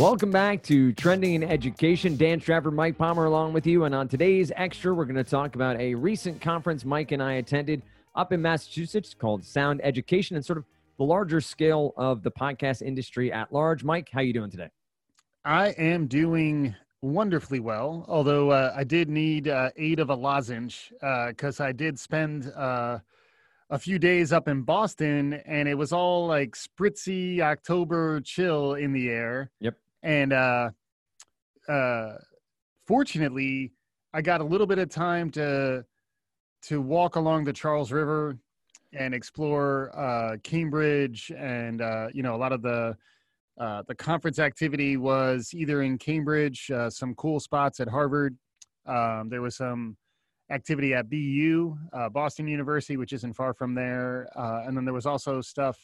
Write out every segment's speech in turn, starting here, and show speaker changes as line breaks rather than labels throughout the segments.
Welcome back to Trending in Education. Dan Strafford, Mike Palmer along with you. And on today's Extra, we're going to talk about a recent conference Mike and I attended up in Massachusetts called Sound Education and sort of the larger scale of the podcast industry at large. Mike, how you doing today?
I am doing wonderfully well, although uh, I did need uh, aid of a lozenge because uh, I did spend uh, a few days up in Boston and it was all like spritzy October chill in the air.
Yep.
And uh, uh, fortunately, I got a little bit of time to to walk along the Charles River and explore uh, Cambridge and uh, you know a lot of the uh, the conference activity was either in Cambridge, uh, some cool spots at Harvard. Um, there was some activity at BU, uh, Boston University, which isn't far from there, uh, and then there was also stuff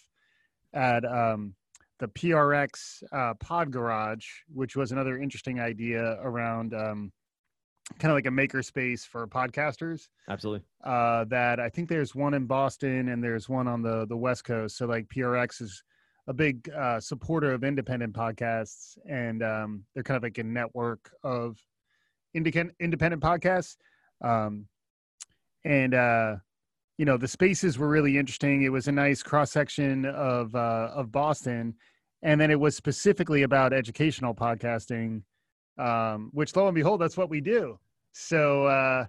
at um, the PRX uh, Pod Garage, which was another interesting idea around um, kind of like a makerspace for podcasters.
Absolutely.
Uh, that I think there's one in Boston and there's one on the the West Coast. So like PRX is a big uh, supporter of independent podcasts, and um, they're kind of like a network of independent independent podcasts. Um, and uh, you know the spaces were really interesting. It was a nice cross section of uh, of Boston, and then it was specifically about educational podcasting, um, which lo and behold, that's what we do. So uh,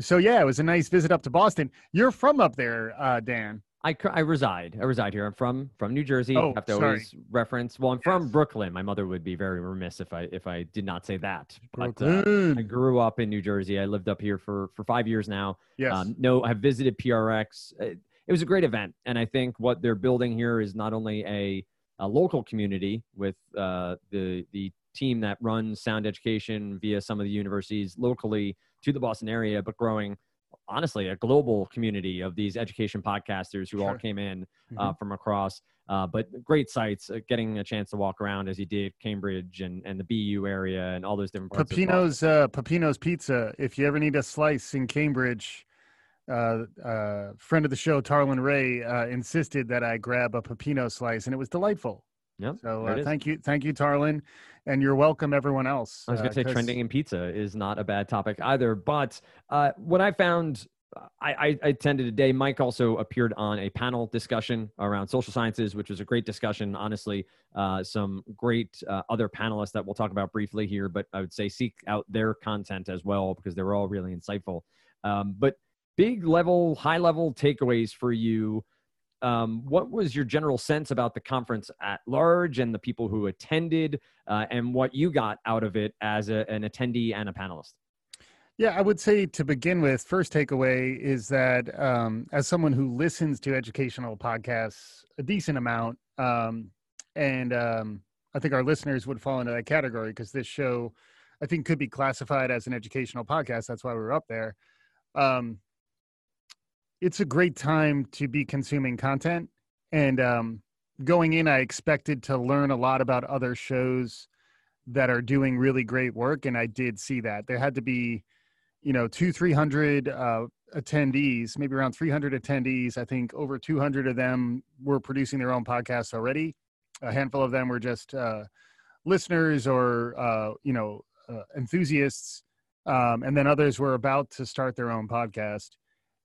so yeah, it was a nice visit up to Boston. You're from up there, uh, Dan.
I, I reside. I reside here. I'm from from New Jersey.
Oh,
I have to
sorry.
always reference. Well, I'm from Brooklyn. My mother would be very remiss if I if I did not say that. But uh, I grew up in New Jersey. I lived up here for for five years now.
Yes.
Um, no, I've visited PRX. It, it was a great event, and I think what they're building here is not only a, a local community with uh, the the team that runs sound education via some of the universities locally to the Boston area, but growing honestly a global community of these education podcasters who all came in uh,
Mhm.
from across. Uh, but great sites, uh, getting a chance to walk around as you did Cambridge and, and the BU area and all those different parts.
Pepino's uh, Pepino's Pizza. If you ever need a slice in Cambridge, uh, uh, friend of the show Tarlin Ray uh, insisted that I grab a Pepino slice, and it was delightful.
Yep,
So uh, thank you, thank you, Tarlin, and you're welcome, everyone else.
I was going
uh,
to say
'cause-
trending in pizza is not a bad topic either. But uh, what I found, I, I, I attended a day. Mike also appeared on a panel discussion around social sciences, which was a great discussion. Honestly, uh, some great uh, other panelists that we'll talk about briefly here. But I would say seek out their content as well because they were all really insightful. Um, but big level, high level takeaways for you. Um, what was your general sense about the conference at large and the people who attended, uh, and what you got out of it as a, an attendee and a panelist?
Yeah, I would say to begin with, first takeaway is that um, as someone who listens to educational podcasts a decent amount, um, and um, I think our listeners would fall into that category because this show, I think, could be classified as an educational podcast. That's why we were up there. Um, it's a great time to be consuming content, and um, going in, I expected to learn a lot about other shows that are doing really great work, and I did see that. There had to be you know two three hundred uh, attendees maybe around 300 attendees. I think over 200 of them were producing their own podcasts already. A handful of them were just uh, listeners or uh, you know uh, enthusiasts. Um, and then others were about to start their own podcast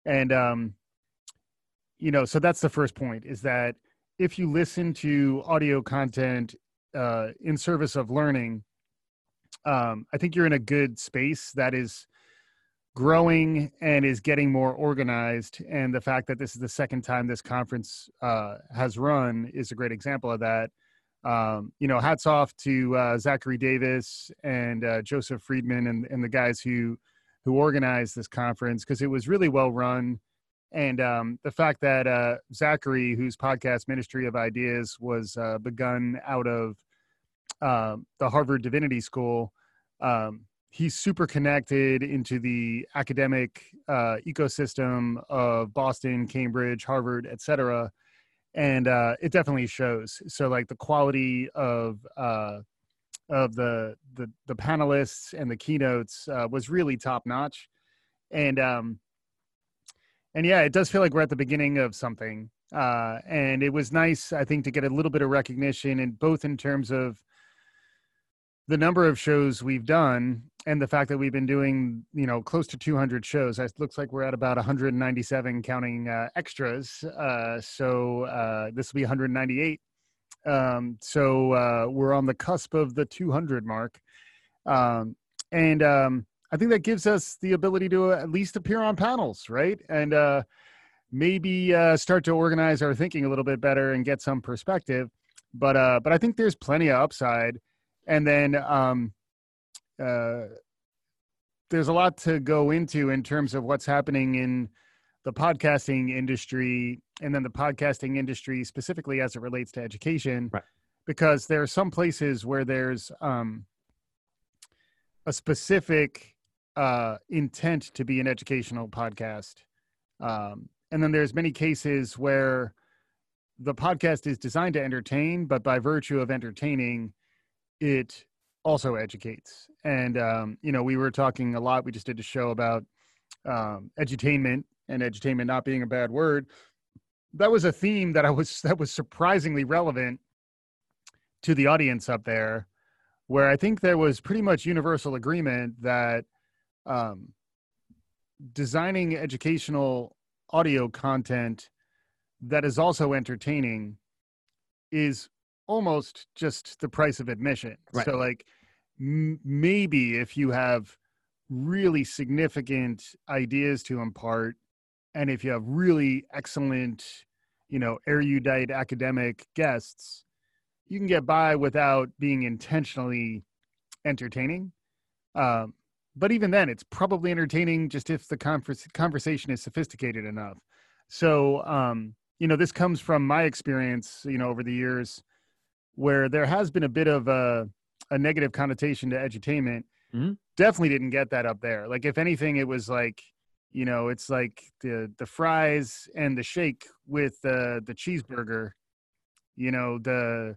and um, you know so that's the first point is that if you listen to audio content uh, in service of learning um, i think you're in a good space that is growing and is getting more organized. And the fact that this is the second time this conference uh, has run is a great example of that. Um, you know hats off to uh, zachary davis and uh, joseph fridman and, and the guys who who organized this conference because it was really well run and um, the fact that uh, zachary whose podcast ministry of ideas was uh, begun out of um, the harvard divinity school um, he's super connected into the academic uh, ecosystem of Boston, Cambridge, Harvard, et cetera. And uh, it definitely shows. So like the quality of uh, of the, the the panelists and the keynotes uh, was really top notch. And um, and yeah, it does feel like we're at the beginning of something. Uh, and it was nice, I think, to get a little bit of recognition, and both in terms of the number of shows we've done and the fact that we've been doing you know close to 200 shows it looks like we're at about 197 counting uh, extras uh, so uh, this will be 198 um, so uh, we're on the cusp of the 200 mark. Um, and um, i think that gives us the ability to at least appear on panels right? And uh, maybe uh, start to organize our thinking a little bit better and get some perspective. But uh, but i think there's plenty of upside. And then um, uh, there's a lot to go into in terms of what's happening in the podcasting industry and then the podcasting industry specifically as it relates to education
right.
because there are some places where there's um, a specific uh, intent to be an educational podcast um, and then there's many cases where the podcast is designed to entertain but by virtue of entertaining it also educates. And um, you know, we were talking a lot. We just did a show about um, edutainment and edutainment not being a bad word. That was a theme that I was that was surprisingly relevant to the audience up there, where I think there was pretty much universal agreement that um, designing educational audio content that is also entertaining is almost just the price of admission.
Right.
So like m- maybe if you have really significant ideas to impart and if you have really excellent, you know, erudite academic guests, you can get by without being intentionally entertaining. Um, but even then, it's probably entertaining just if the converse, conversation is sophisticated enough. So, um, you know, this comes from my experience, you know, over the years where there has been a bit of a, a negative connotation to edutainment.
Mm-hmm.
Definitely didn't get that up there. Like if anything, it was like, you know, it's like the the fries and the shake with the the cheeseburger. You know, the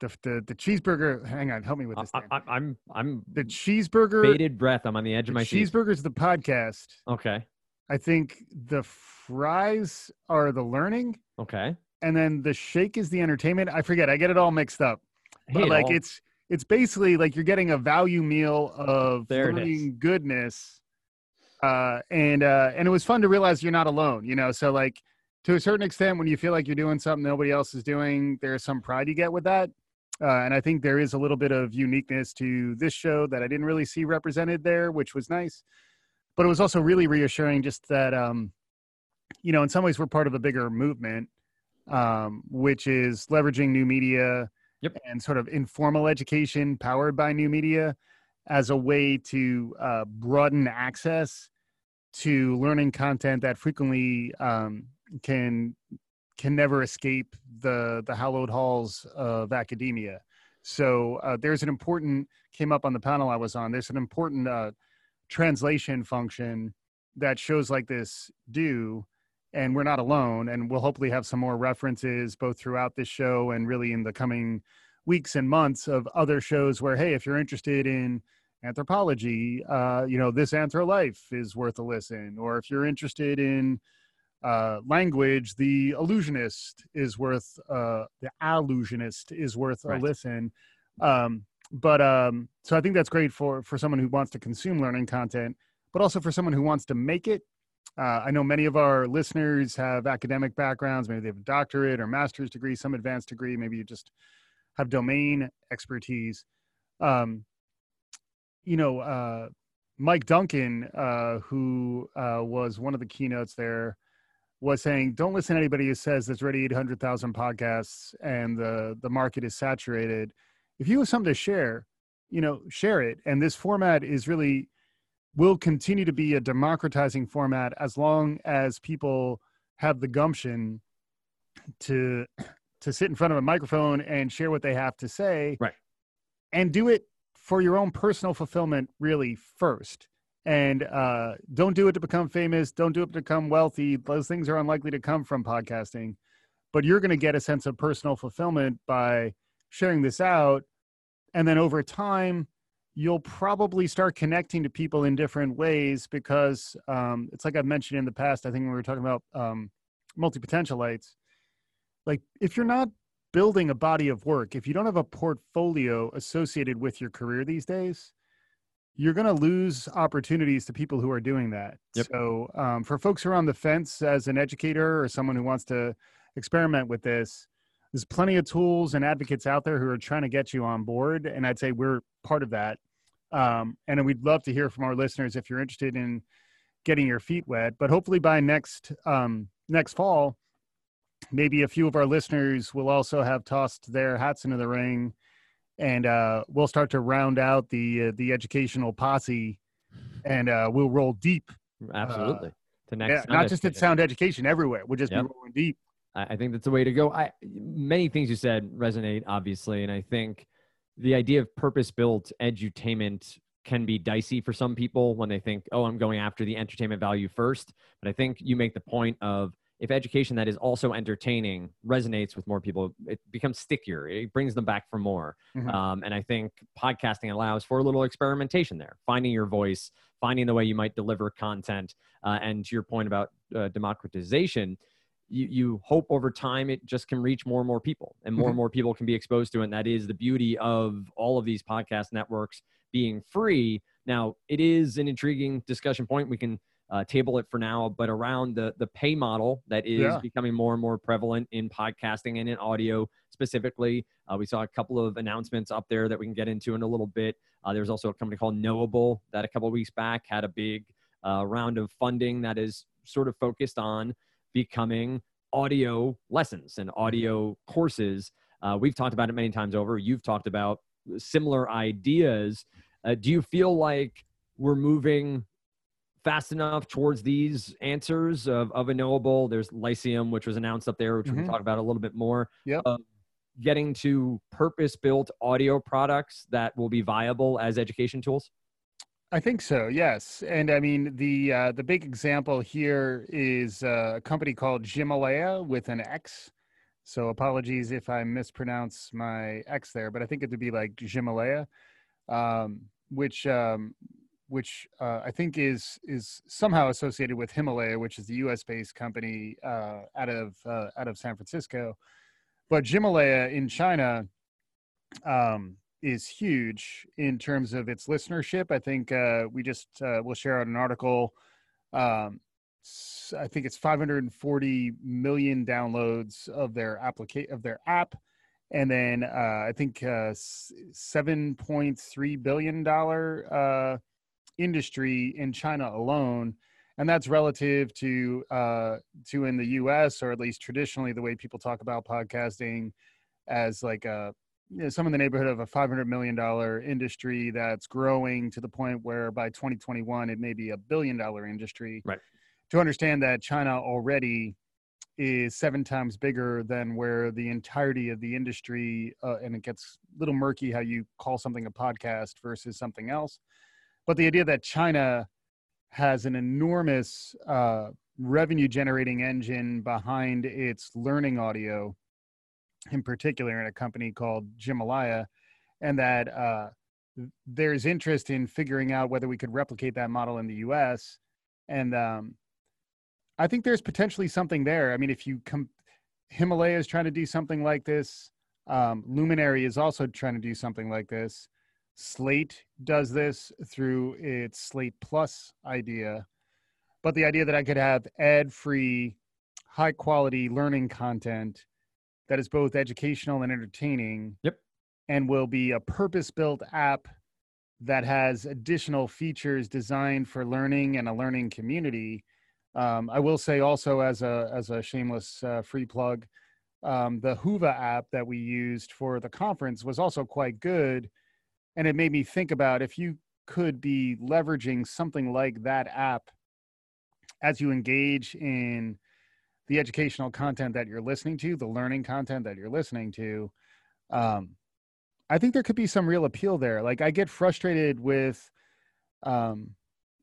the the, the cheeseburger. Hang on, help me with this.
I, I, I'm I'm
the cheeseburger.
Bated breath. I'm on the edge of my
cheeseburger is the podcast.
Okay.
I think the fries are the learning.
Okay
and then the shake is the entertainment. I forget. I get it all mixed up. But like all... it's it's basically like you're getting a value meal of
there
learning goodness. Uh, and uh, and it was fun to realize you're not alone. You know, so like to a certain extent, when you feel like you're doing something nobody else is doing, there's some pride you get with that. Uh, and I think there is a little bit of uniqueness to this show that I didn't really see represented there, which was nice. But it was also really reassuring, just that um, you know, in some ways, we're part of a bigger movement um, which is leveraging new media
yep.
and sort of informal education powered by new media as a way to uh, broaden access to learning content that frequently um, can can never escape the the hallowed halls of academia. So uh, there's an important came up on the panel I was on. There's an important uh, translation function that shows like this do and we're not alone and we'll hopefully have some more references both throughout this show and really in the coming weeks and months of other shows where hey if you're interested in anthropology uh, you know this anthro-life is worth a listen or if you're interested in uh, language the illusionist is worth uh, the allusionist is worth right. a listen um, but um, so i think that's great for for someone who wants to consume learning content but also for someone who wants to make it uh, I know many of our listeners have academic backgrounds. Maybe they have a doctorate or master's degree, some advanced degree. Maybe you just have domain expertise. Um, you know, uh, Mike Duncan, uh, who uh, was one of the keynotes there, was saying, "Don't listen to anybody who says there's already 800,000 podcasts and the the market is saturated. If you have something to share, you know, share it. And this format is really." will continue to be a democratizing format as long as people have the gumption to to sit in front of a microphone and share what they have to say
right
and do it for your own personal fulfillment really first. And uh, don't do it to become famous. Don't do it to become wealthy. Those things are unlikely to come from podcasting. But you're going to get a sense of personal fulfillment by sharing this out. And then over time you'll probably start connecting to people in different ways because um, it's like I've mentioned in the past. I think when we were talking about um, multi potentialites, like if you're not building a body of work, if you don't have a portfolio associated with your career these days, you're going to lose opportunities to people who are doing that.
Yep.
So, um, for folks who are on the fence as an educator or someone who wants to experiment with this, there's plenty of tools and advocates out there who are trying to get you on board. And I'd say we're part of that. Um, and we'd love to hear from our listeners if you're interested in getting your feet wet. But hopefully by next um, next fall, maybe a few of our listeners will also have tossed their hats into the ring, and uh, we'll start to round out the uh, the educational posse, and uh, we'll roll deep.
Absolutely.
to next, yeah, not just at Sound Education, everywhere. We'll just yep. be rolling deep.
I think that's the way to go. I many things you said resonate, obviously, and I think the idea of purpose-built edutainment can be dicey for some people when they think, "Oh, I'm going after the entertainment value first. But I think you make the point of if education that is also entertaining resonates with more people, it becomes stickier. It brings them back for more. Mm-hmm. Um, and I think podcasting allows for a little experimentation there, finding your voice, finding the way you might deliver content. Uh, and to your point about uh, democratization, you, you hope over time it just can reach more and more people and more mm-hmm. and more people can be exposed to it. And that is the beauty of all of these podcast networks being free. Now, it is an intriguing discussion point. We can uh, table it for now, but around the the pay model that is yeah. becoming more and more prevalent in podcasting and in audio specifically. Uh, we saw a couple of announcements up there that we can get into in a little bit. Uh, there's also a company called Knowable that a couple of weeks back had a big uh, round of funding that is sort of focused on becoming audio lessons and audio courses. Uh, we've talked about it many times over. You've talked about similar ideas. Uh, do you feel like we're moving fast enough towards these answers of, of a knowable? There's Lyceum, which was announced up there, which mm-hmm. we can talk about a little bit more.
Yeah.
getting to purpose built audio products that will be viable as education tools?
I think so. Yes, and I mean the uh, the big example here is uh, a company called Ximalaya with an X. So apologies if I mispronounce my X there, but I think it would be like Ximalaya, um, which um, which uh, I think is is somehow associated with Himalaya, which is the U.S. based company uh, out of uh, out of San Francisco. But Ximalaya in China um, is huge in terms of its listenership. I think uh, we just uh, will share out an article. Um, I think it's 540 million downloads of their application of their app, and then uh, I think uh, 7.3 billion dollar uh, industry in China alone. And that's relative to uh, to in the U.S. or at least traditionally the way people talk about podcasting as like a you know, some in the neighborhood of a $500 million industry that's growing to the point where by 2021 it may be a billion dollar industry.
Right.
To understand that China already is seven times bigger than where the entirety of the industry, uh, and it gets a little murky how you call something a podcast versus something else. But the idea that China has an enormous uh, revenue generating engine behind its learning audio in particular in a company called Ximalaya, and that uh, there's interest in figuring out whether we could replicate that model in the U.S. And um, I think there's potentially something there. I mean, if you come, Himalaya is trying to do something like this. Um, Luminary is also trying to do something like this. Slate does this through its Slate Plus idea. But the idea that I could have ad free, high quality learning content that is both educational and entertaining.
Yep.
And will be a purpose built app that has additional features designed for learning and a learning community. Um, I will say also as a as a shameless uh, free plug, um, the Whova app that we used for the conference was also quite good, and it made me think about if you could be leveraging something like that app as you engage in the educational content that you're listening to, the learning content that you're listening to, um, I think there could be some real appeal there. Like I get frustrated with um,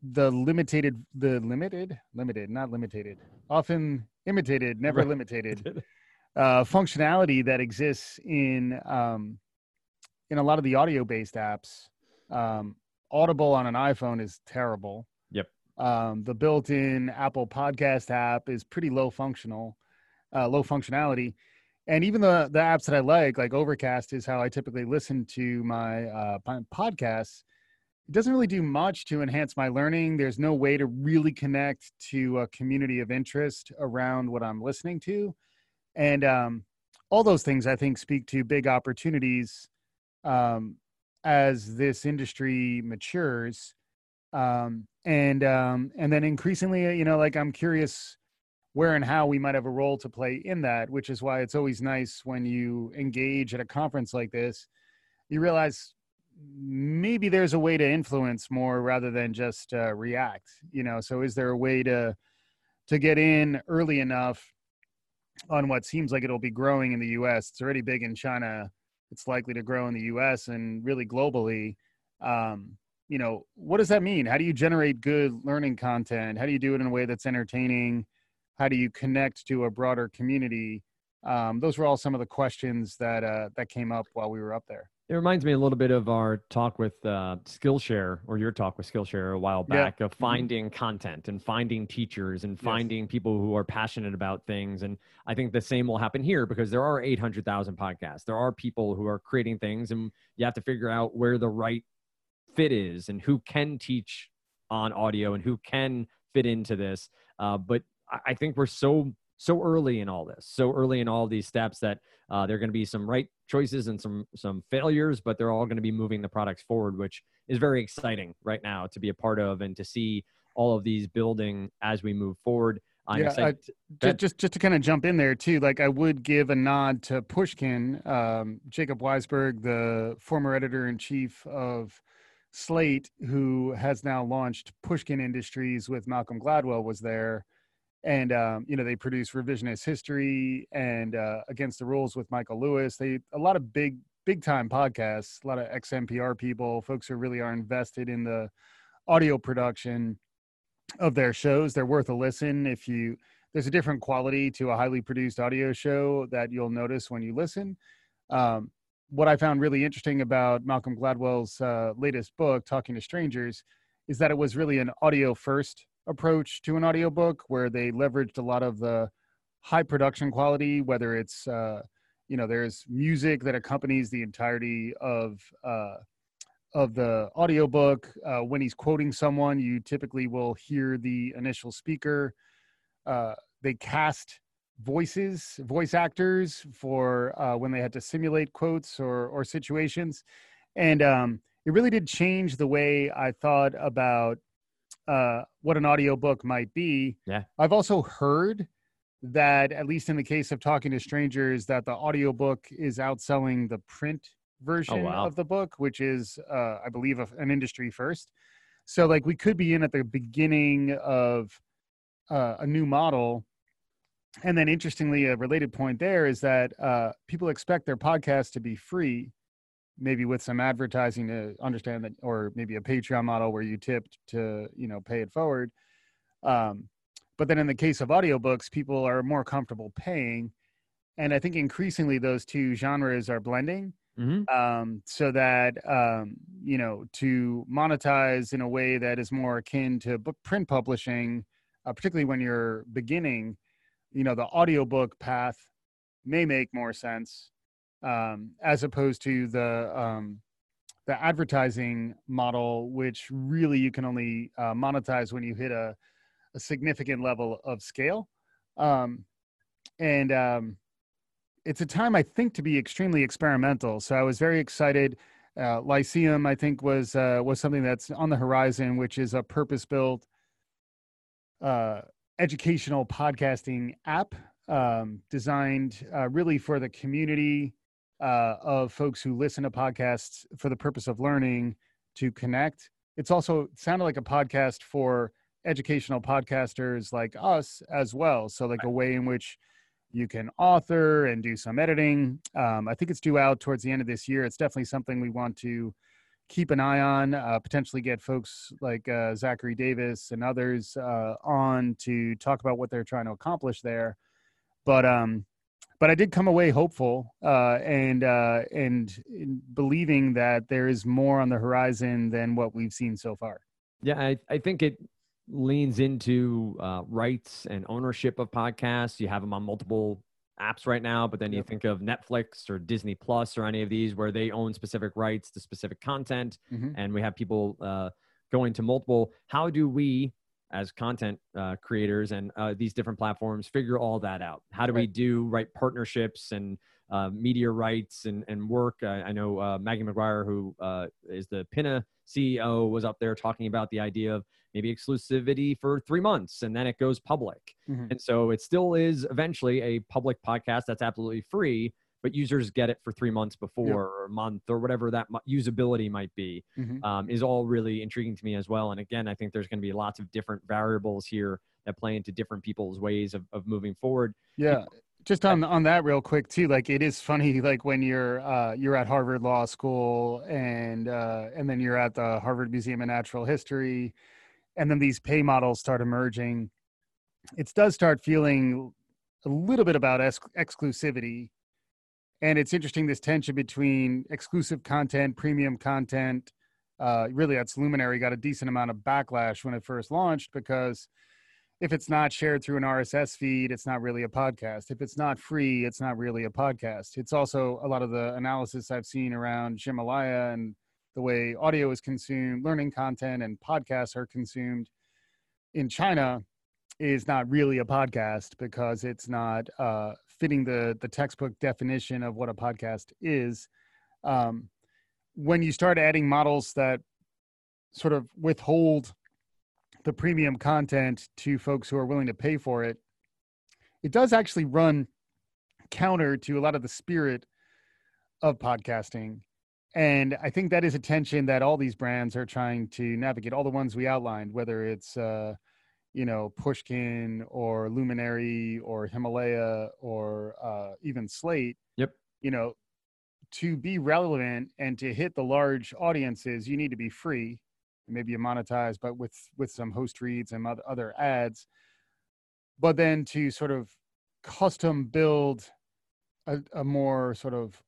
the limited, the limited, limited, not limited, often imitated, never right. limited uh, functionality that exists in um, in a lot of the audio based apps. Um, Audible on an iPhone is terrible. Um, the built-in Apple Podcast app is pretty low functional, uh, low functionality, and even the the apps that I like, like Overcast, is how I typically listen to my uh, podcasts. It doesn't really do much to enhance my learning. There's no way to really connect to a community of interest around what I'm listening to, and um, all those things I think speak to big opportunities um, as this industry matures, um, and um, and then increasingly, you know, like I'm curious where and how we might have a role to play in that, which is why it's always nice when you engage at a conference like this, you realize maybe there's a way to influence more rather than just uh, react, you know? So is there a way to, to get in early enough on what seems like it'll be growing in the US? It's already big in China. It's likely to grow in the US and really globally. Um, you know, what does that mean? How do you generate good learning content? How do you do it in a way that's entertaining? how do you connect to a broader community um, those were all some of the questions that uh, that came up while we were up there
it reminds me a little bit of our talk with uh, Skillshare or your talk with Skillshare a while back yeah. of mm-hmm. finding content and finding teachers and finding yes. people who are passionate about things. And I think the same will happen here because there are 800,000 podcasts. There are people who are creating things and you have to figure out where the right fit is and who can teach on audio and who can fit into this. Uh, but I think we're so so early in all this, so early in all these steps that uh, there are going to be some right choices and some some failures, but they're all going to be moving the products forward, which is very exciting right now to be a part of and to see all of these building as we move forward. I'm
yeah, I, just, just just to kind of jump in there too, like I would give a nod to Pushkin, um, Jacob Weisberg, the former editor in chief of Slate, who has now launched Pushkin Industries with Malcolm Gladwell, was there and um, you know they produce revisionist history and uh, against the rules with michael lewis. They a lot of big big time podcasts a lot of ex-NPR people folks who really are invested in the audio production of their shows. They're worth a listen if you there's a different quality to a highly produced audio show that you'll notice when you listen. Um, what i found really interesting about malcolm gladwell's uh, latest book talking to strangers is that it was really an audio first approach to an audiobook where they leveraged a lot of the high production quality, whether it's, uh, you know, there's music that accompanies the entirety of, uh, of the audiobook. Uh, when he's quoting someone, you typically will hear the initial speaker. Uh, they cast voices, voice actors for uh, when they had to simulate quotes or, or situations. And um, it really did change the way I thought about uh, what an audiobook might be.
Yeah.
I've also heard that, at least in the case of talking to strangers, that the audiobook is outselling the print version oh, wow. of the book, which is, uh, I believe, a, an industry first. So, like, we could be in at the beginning of uh, a new model. And then, interestingly, a related point there is that uh, people expect their podcast to be free maybe with some advertising to understand that or maybe a patreon model where you tipped to you know pay it forward. Um, but then in the case of audiobooks people are more comfortable paying. And i think increasingly those two genres are blending mm-hmm. um, so that um, you know to monetize in a way that is more akin to book print publishing uh, particularly when you're beginning you know the audiobook path may make more sense um, as opposed to the um, the advertising model, which really you can only uh, monetize when you hit a, a significant level of scale. Um, and um, it's a time I think to be extremely experimental. So I was very excited. Uh, Lyceum, I think, was uh, was something that's on the horizon, which is a purpose built uh, educational podcasting app um, designed uh, really for the community uh, of folks who listen to podcasts for the purpose of learning to connect. It's also sounded like a podcast for educational podcasters like us as well. So, like a way in which you can author and do some editing. Um, I think it's due out towards the end of this year. It's definitely something we want to keep an eye on, uh, potentially get folks like uh, Zachary Davis and others uh, on to talk about what they're trying to accomplish there. But um, but I did come away hopeful uh, and uh, and believing that there is more on the horizon than what we've seen so far.
Yeah, I, I think it leans into uh, rights and ownership of podcasts. You have them on multiple apps right now, but then you
Yep.
think of Netflix or Disney Plus or any of these where they own specific rights to specific content,
Mhm.
and we have people uh, going to multiple. How do we, as content uh, creators and uh, these different platforms, figure all that out? How do we do right partnerships and uh, media rights and, and work? I, know uh, Maggie McGuire, who uh, is the Pinna CEO, was up there talking about the idea of maybe exclusivity for three months and then it goes public.
Mhm.
And so it still is eventually a public podcast that's absolutely free, but users get it for three months before or a month or whatever that usability might be
Mhm.
um, is all really intriguing to me as well. And again, I think there's going to be lots of different variables here that play into different people's ways of, of moving forward.
Yeah. Just on on that real quick too, like it is funny, like when you're uh, you're at Harvard Law School and uh, and then you're at the Harvard Museum of Natural History, and then these pay models start emerging. It does start feeling a little bit about ex- exclusivity, and it's interesting this tension between exclusive content, premium content. Uh, really, that's Luminary got a decent amount of backlash when it first launched because if it's not shared through an RSS feed, it's not really a podcast. If it's not free, it's not really a podcast. It's also a lot of the analysis I've seen around Himalaya and the way audio is consumed, learning content and podcasts are consumed in China is not really a podcast because it's not uh, fitting the the textbook definition of what a podcast is. Um, when you start adding models that sort of withhold the premium content to folks who are willing to pay for it, it does actually run counter to a lot of the spirit of podcasting. And I think that is a tension that all these brands are trying to navigate. All the ones we outlined, whether it's uh, you know Pushkin or Luminary or Himalaya or uh, even Slate.
Yep.
You know, to be relevant and to hit the large audiences, you need to be free. Maybe you monetize, but with with some host reads and other ads. But then to sort of custom build a, a more sort of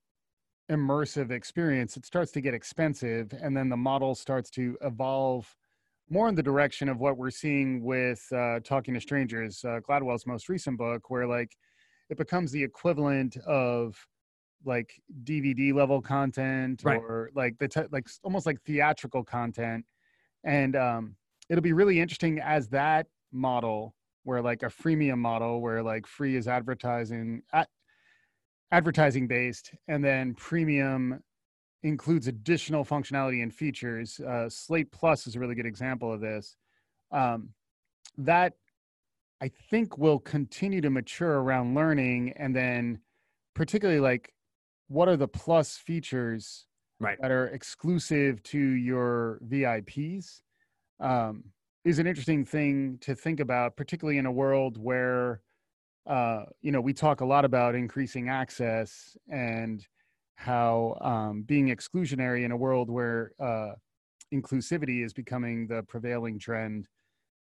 immersive experience, it starts to get expensive, and then the model starts to evolve more in the direction of what we're seeing with uh, Talking to Strangers, uh, Gladwell's most recent book, where like it becomes the equivalent of like DVD level content
Right.
or like the te- like almost like theatrical content, and um, it'll be really interesting as that model, where like a freemium model, where like free is advertising at advertising based, and then premium includes additional functionality and features. Uh, Slate Plus is a really good example of this. Um, that I think will continue to mature around learning, and then particularly like what are the plus features
Right.
that are exclusive to your VIPs um, is an interesting thing to think about, particularly in a world where uh, you know we talk a lot about increasing access and how um, being exclusionary in a world where uh, inclusivity is becoming the prevailing trend.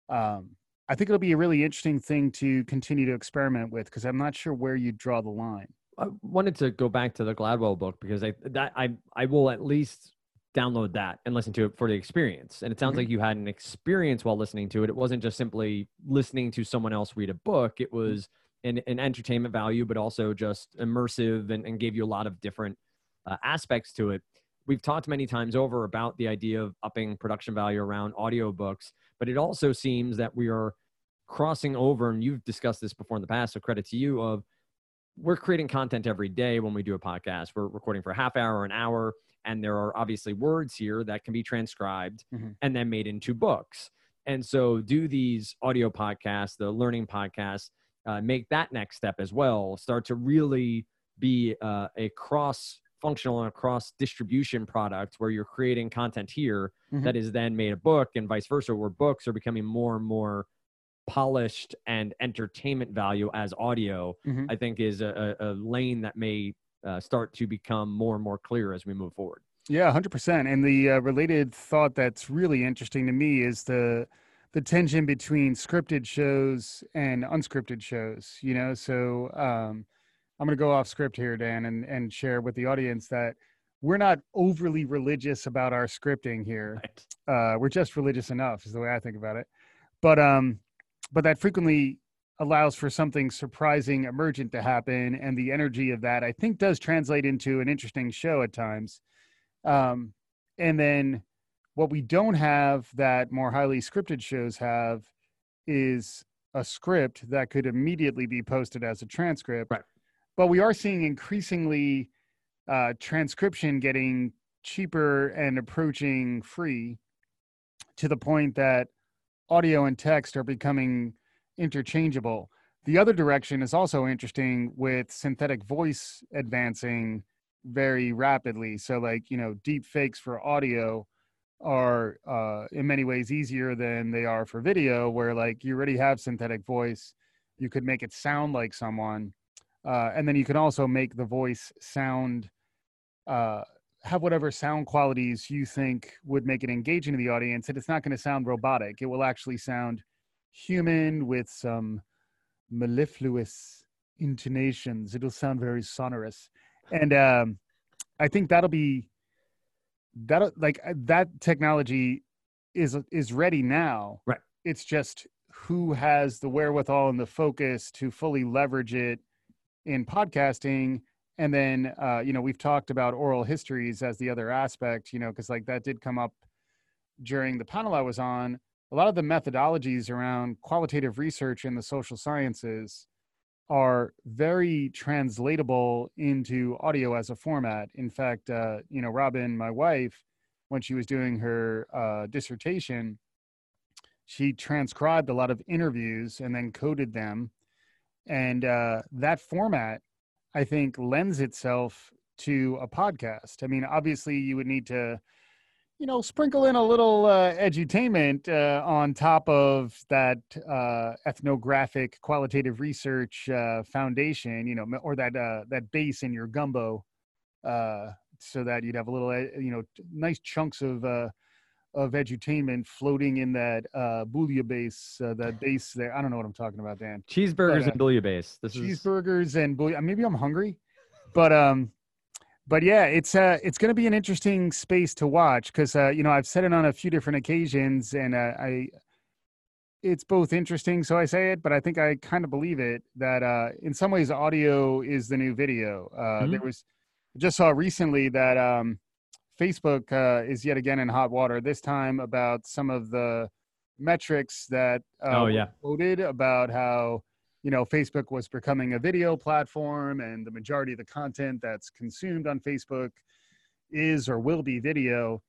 Um, I think it'll be a really interesting thing to continue to experiment with because I'm not sure where you draw the line.
I wanted to go back to the Gladwell book because I that I I will at least download that and listen to it for the experience. And it sounds
Mhm.
like you had an experience while listening to it. It wasn't just simply listening to someone else read a book. It was an, an entertainment value, but also just immersive and, and gave you a lot of different uh, aspects to it. We've talked many times over about the idea of upping production value around audiobooks, but it also seems that we are crossing over, and you've discussed this before in the past, so credit to you, of we're creating content every day when we do a podcast. We're recording for a half hour, an hour, and there are obviously words here that can be transcribed
Mhm.
and then made into books. And so, do these audio podcasts, the learning podcasts, uh, make that next step as well? Start to really be uh, a cross functional and cross distribution product where you're creating content here
Mhm.
that is then made a book and vice versa, where books are becoming more and more polished and entertainment value as audio,
Mhm.
I think is a, a, lane that may uh, start to become more and more clear as we move forward.
Yeah, hundred percent. And the uh, related thought that's really interesting to me is the the tension between scripted shows and unscripted shows. You know, so um, I'm going to go off script here, Dan, and and share with the audience that we're not overly religious about our scripting here. Uh, we're just religious enough, is the way I think about it. But um, but that frequently allows for something surprising emergent to happen and the energy of that i think does translate into an interesting show at times um, and then what we don't have that more highly scripted shows have is a script that could immediately be posted as a transcript
right
but we are seeing increasingly uh, transcription getting cheaper and approaching free to the point that audio and text are becoming interchangeable. The other direction is also interesting with synthetic voice advancing very rapidly. So, like, you know, deep fakes for audio are uh, in many ways easier than they are for video, where like you already have synthetic voice, you could make it sound like someone. Uh, and then you can also make the voice sound uh, have whatever sound qualities you think would make it engaging to the audience and it's not going to sound robotic it will actually sound human with some mellifluous intonations it'll sound very sonorous and um, i think that'll be that like uh, that technology is is ready now.
Right.
It's just who has the wherewithal and the focus to fully leverage it in podcasting. And then uh, you know we've talked about oral histories as the other aspect you know because like that did come up during the panel i was on. A lot of the methodologies around qualitative research in the social sciences are very translatable into audio as a format in fact uh, you know robin my wife when she was doing her uh, dissertation she transcribed a lot of interviews and then coded them and uh, that format I think lends itself to a podcast. I mean, obviously, you would need to, you know, sprinkle in a little uh, edutainment uh, on top of that uh, ethnographic qualitative research uh, foundation, you know, or that uh, that base in your gumbo, uh, so that you'd have a little, you know, nice chunks of uh, of edutainment floating in that uh bouillabaisse uh, that base there. I don't know what i'm talking about dan.
Cheeseburgers but, and bouillabaisse
this cheeseburgers is... and bouill- maybe i'm hungry but um but yeah it's uh it's going to be an interesting space to watch because uh you know i've said it on a few different occasions and uh, i it's both interesting so i say it but i think i kind of believe it that uh in some ways audio is the new video uh mm-hmm. there was I just saw recently that um Facebook uh, is yet again in hot water. This time about some of the metrics that uh,
oh yeah
quoted about how you know Facebook was becoming a video platform, and the majority of the content that's consumed on Facebook is or will be video.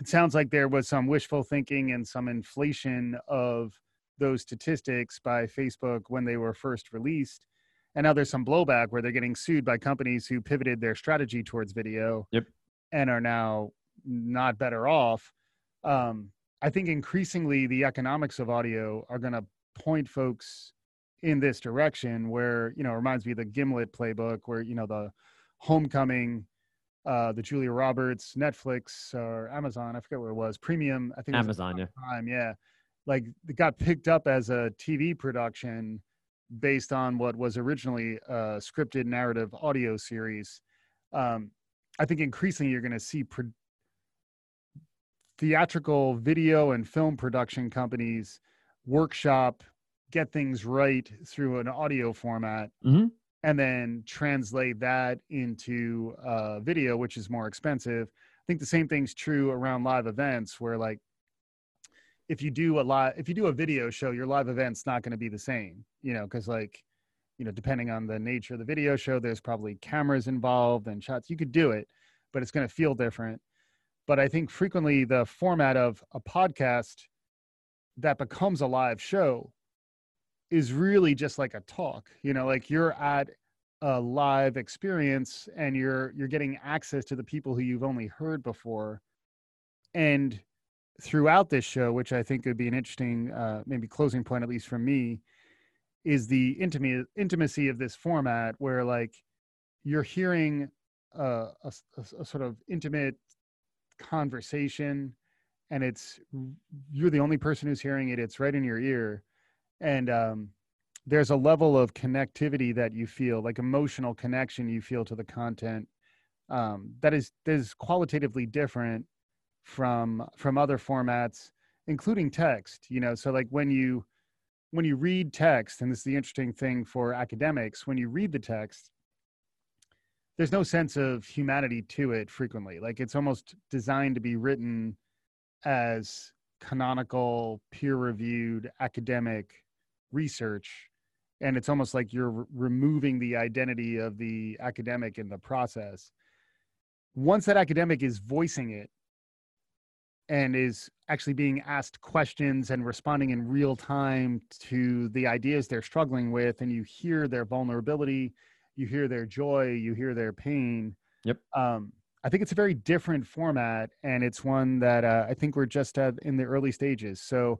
It sounds like there was some wishful thinking and some inflation of those statistics by Facebook when they were first released. And now there's some blowback where they're getting sued by companies who pivoted their strategy towards video.
Yep
and are now not better off. Um, I think increasingly the economics of audio are going to point folks in this direction where, you know, reminds me of the Gimlet playbook where, you know, the homecoming, uh, the Julia Roberts, Netflix or Amazon, I forget what it was, premium, I think
Amazon, yeah.
Time, yeah. Like it got picked up as a TV production based on what was originally a scripted narrative audio series. Um, I think increasingly you're going to see pro- theatrical video and film production companies workshop, get things right through an audio format,
mm-hmm.
and then translate that into uh, video, which is more expensive. I think the same thing's true around live events, where like if you do a live, if you do a video show, your live event's not going to be the same, you know, because like you know, depending on the nature of the video show, there's probably cameras involved and shots. You could do it, but it's going to feel different. But I think frequently the format of a podcast that becomes a live show is really just like a talk. You know, like you're at a live experience and you're you're getting access to the people who you've only heard before. And throughout this show, which I think would be an interesting uh, maybe closing point, at least for me, is the intimacy intimacy of this format where like you're hearing a, a, a, sort of intimate conversation and it's you're the only person who's hearing it it's right in your ear and um, there's a level of connectivity that you feel like emotional connection you feel to the content um, that is that is qualitatively different from from other formats including text you know so like when you when you read text, and this is the interesting thing for academics, when you read the text, there's no sense of humanity to it frequently. Like it's almost designed to be written as canonical, peer reviewed academic research. And it's almost like you're r- removing the identity of the academic in the process. Once that academic is voicing it and is actually being asked questions and responding in real time to the ideas they're struggling with, and you hear their vulnerability you hear their joy, you hear their pain.
Yep.
Um, I think it's a very different format, and it's one that uh, I think we're just at in the early stages. So,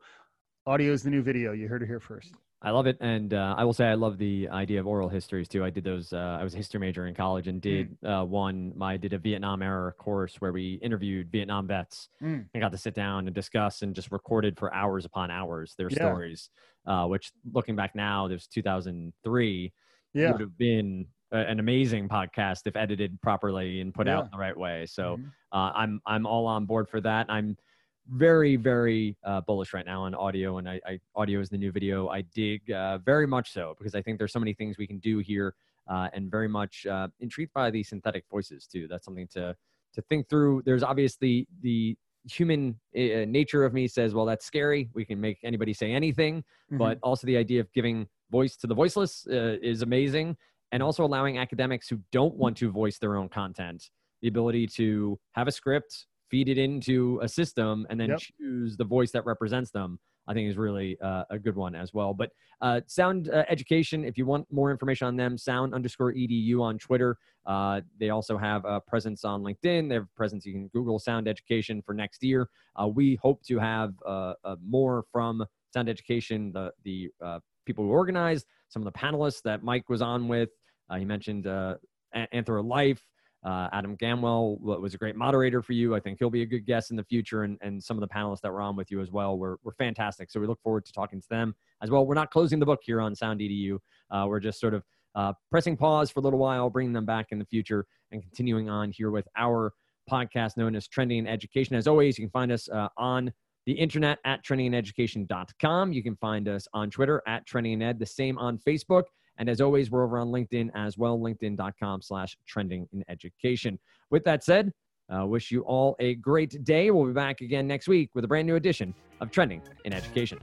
audio is the new video. You heard it here first.
I love it, and uh, I will say I love the idea of oral histories too. I did those. Uh, I was a history major in college and did mm. uh, one. I did a Vietnam era course where we interviewed Vietnam vets mm. and got to sit down and discuss and just recorded for hours upon hours their yeah. stories. Uh, which, looking back now, there's 2003 yeah. would have been a, an amazing podcast if edited properly and put yeah. out in the right way. So mm-hmm. uh, I'm I'm all on board for that. I'm very very uh, bullish right now on audio, and I, I, audio is the new video. I dig uh, very much so because I think there's so many things we can do here, uh, and very much uh, intrigued by the synthetic voices too. That's something to to think through. There's obviously the human uh, nature of me says, well, that's scary. We can make anybody say anything, mm-hmm. but also the idea of giving voice to the voiceless uh, is amazing and also allowing academics who don't want to voice their own content the ability to have a script feed it into a system and then yep. choose the voice that represents them i think is really uh, a good one as well but uh, sound uh, education if you want more information on them sound underscore edu on twitter uh, they also have a presence on linkedin they have a presence you can google sound education for next year uh, we hope to have uh, more from sound education the, the people who organized, some of the panelists that Mike was on with. Uh, he mentioned uh, Anthro Life. Uh, Adam Gamwell was a great moderator for you. I think he'll be a good guest in the future. And, and some of the panelists that were on with you as well were, were fantastic. So we look forward to talking to them as well. We're not closing the book here on Sound EDU. Uh, we're just sort of uh, pressing pause for a little while, bringing them back in the future, and continuing on here with our podcast known as Trending in Education. As always, you can find us uh, on the internet at trendingineducation.com. You can find us on Twitter at trendingined, the same on Facebook. And as always, we're over on LinkedIn as well, linkedin.com slash trending in education. With that said, uh, wish you all a great day. We'll be back again next week with a brand new edition of Trending in Education.